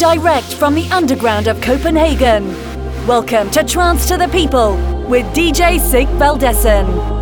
direct from the underground of Copenhagen. Welcome to Trance to the People with DJ Sig Valdessen.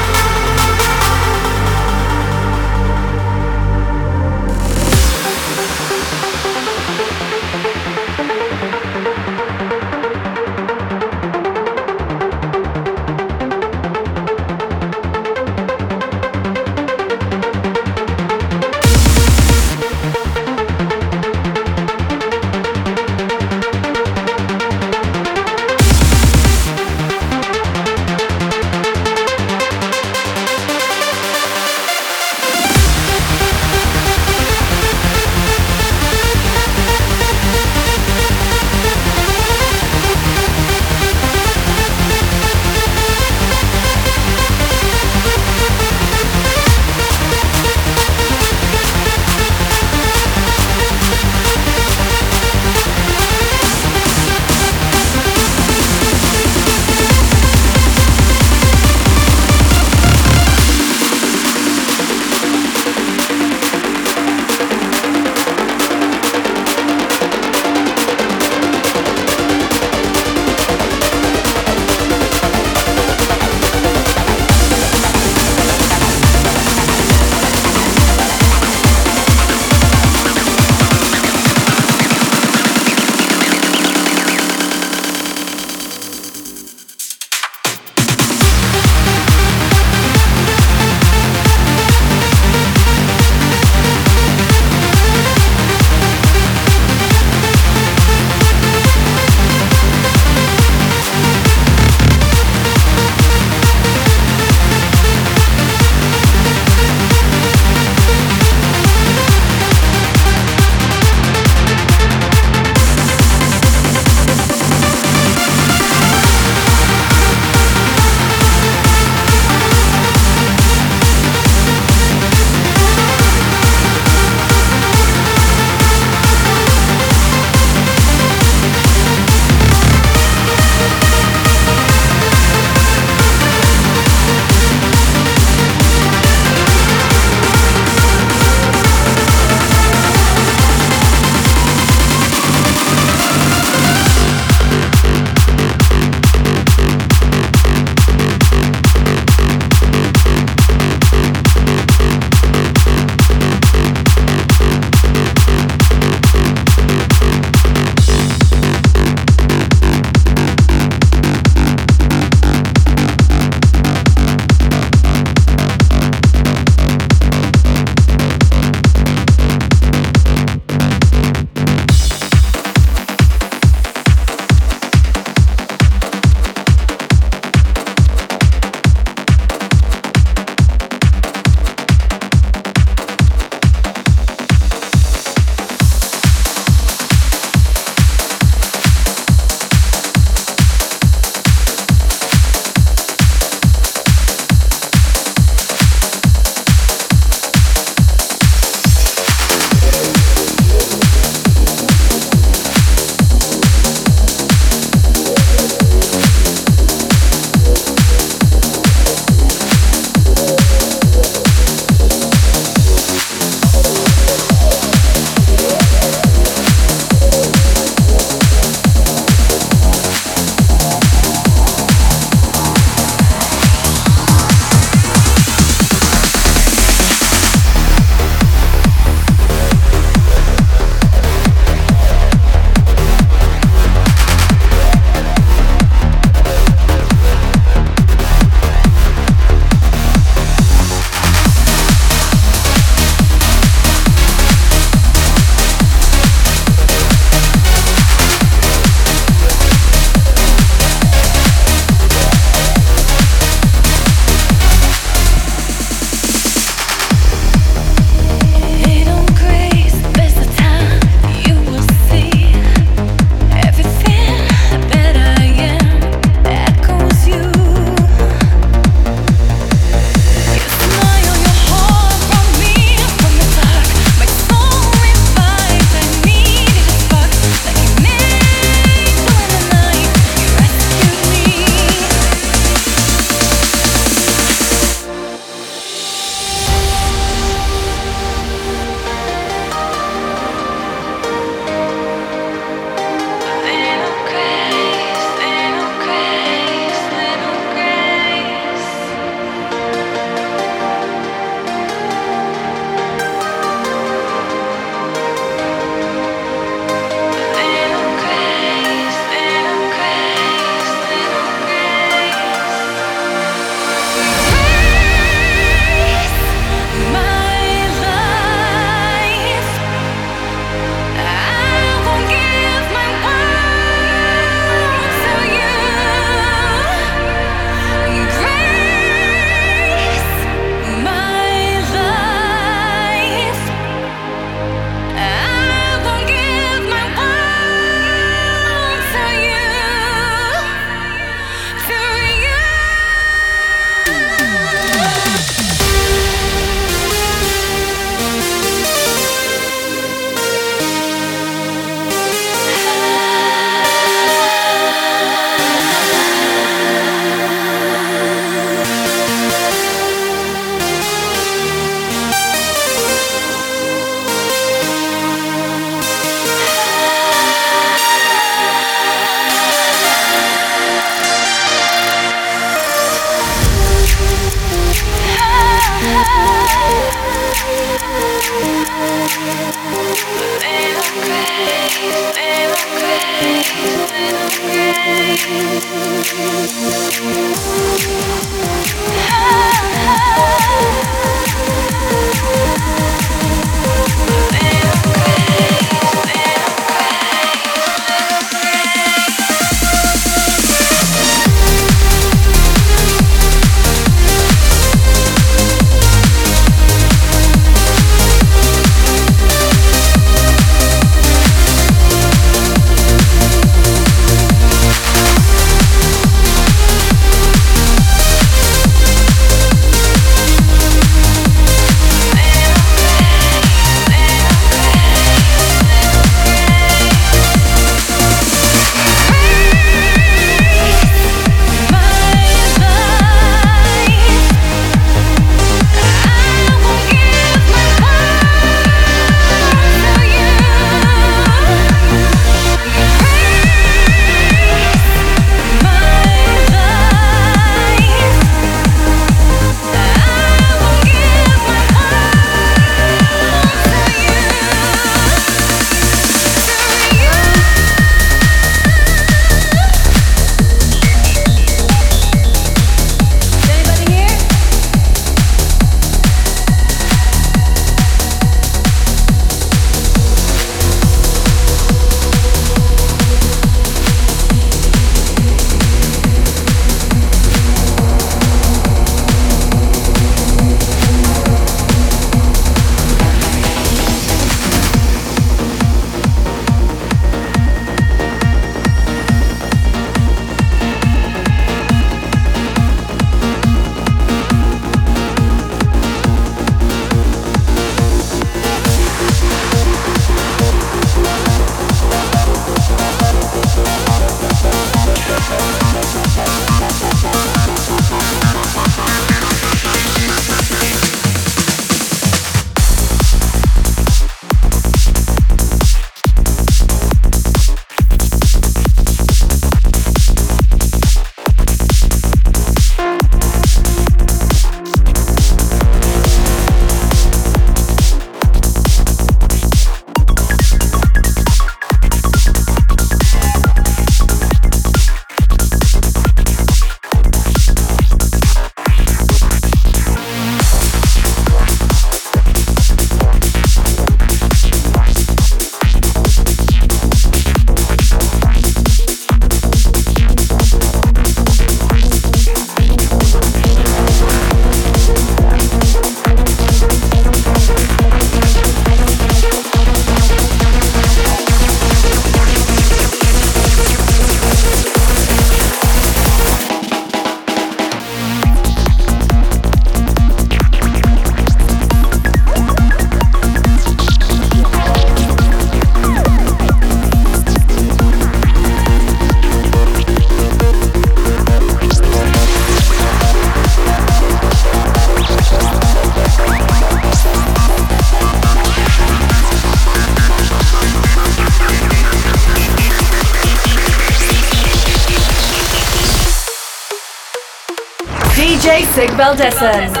Valdesson.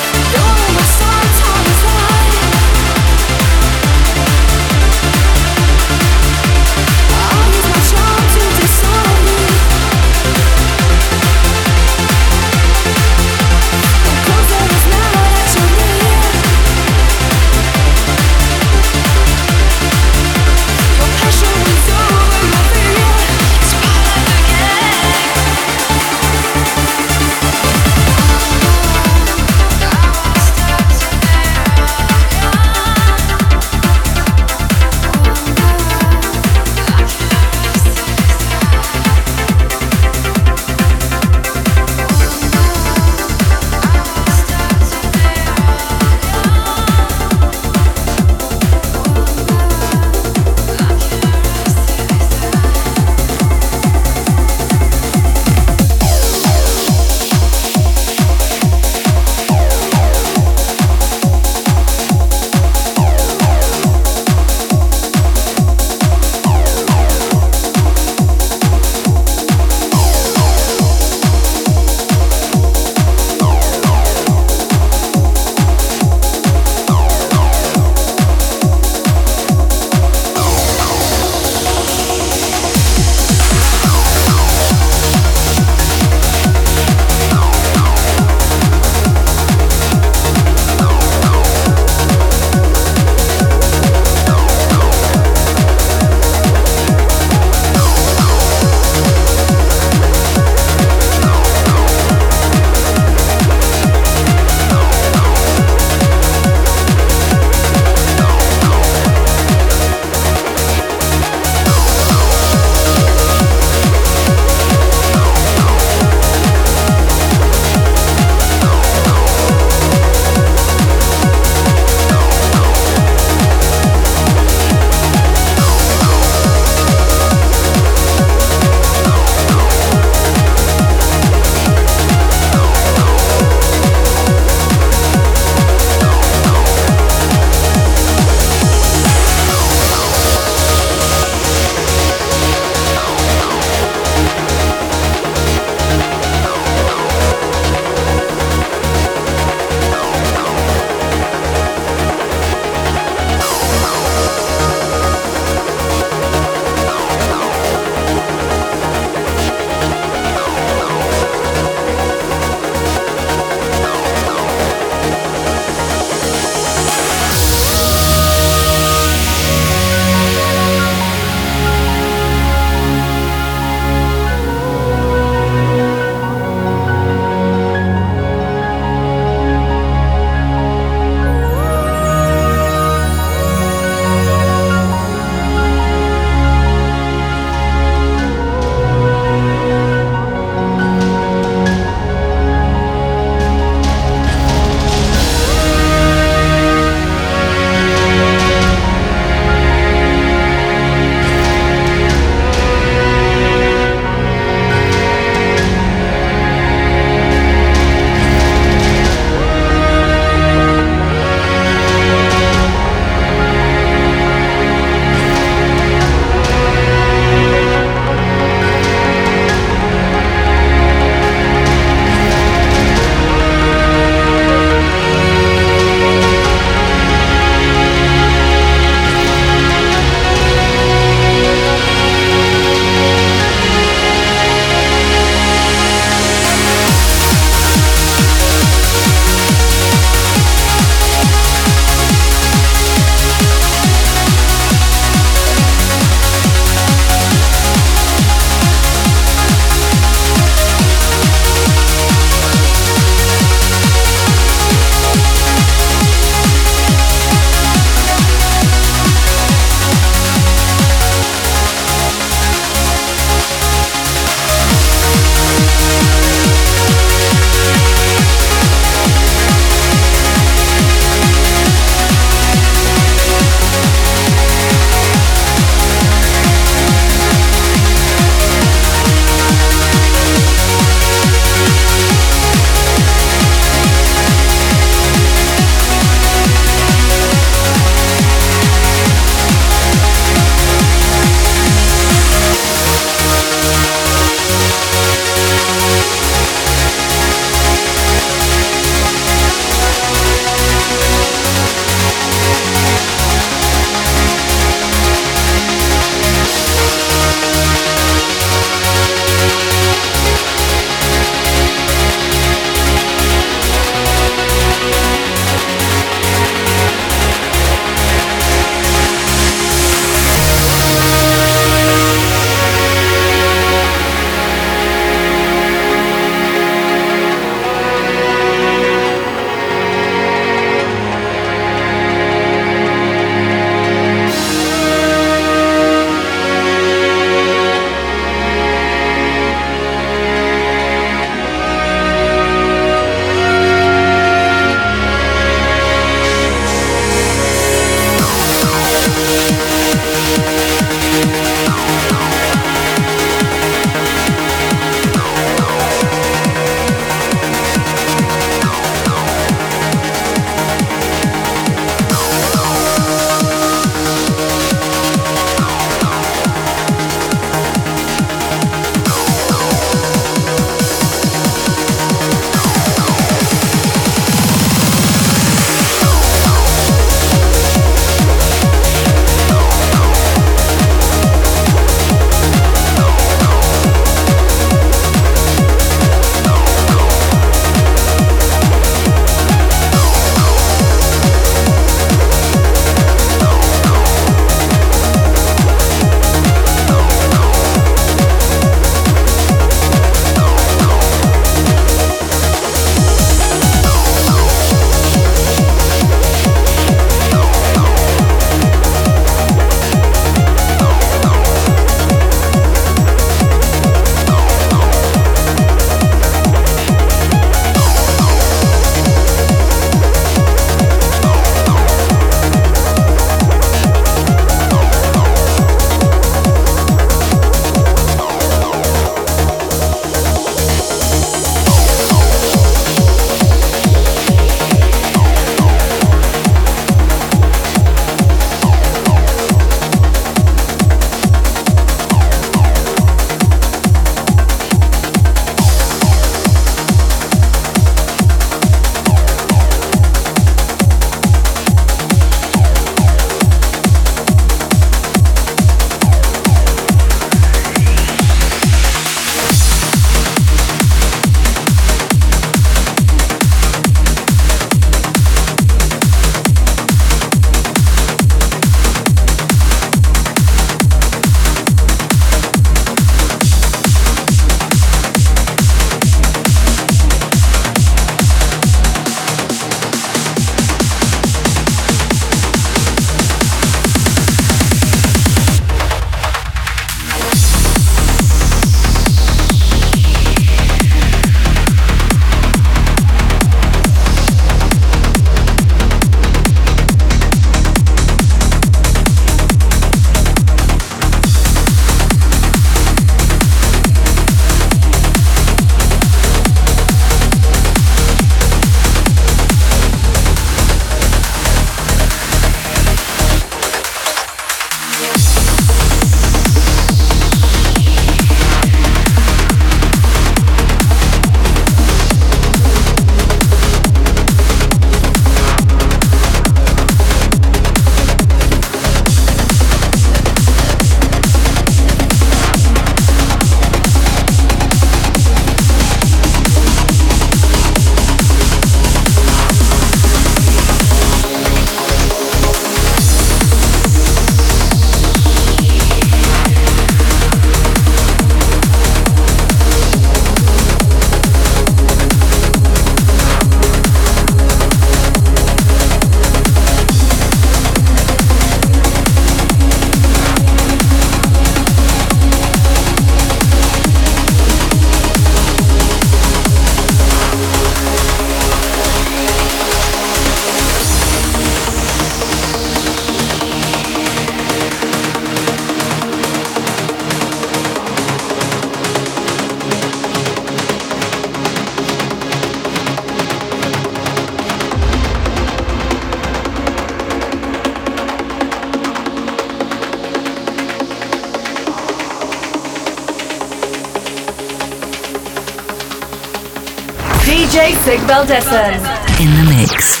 In the mix.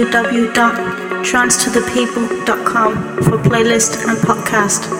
www.trancetothepeople.com for playlist and podcast.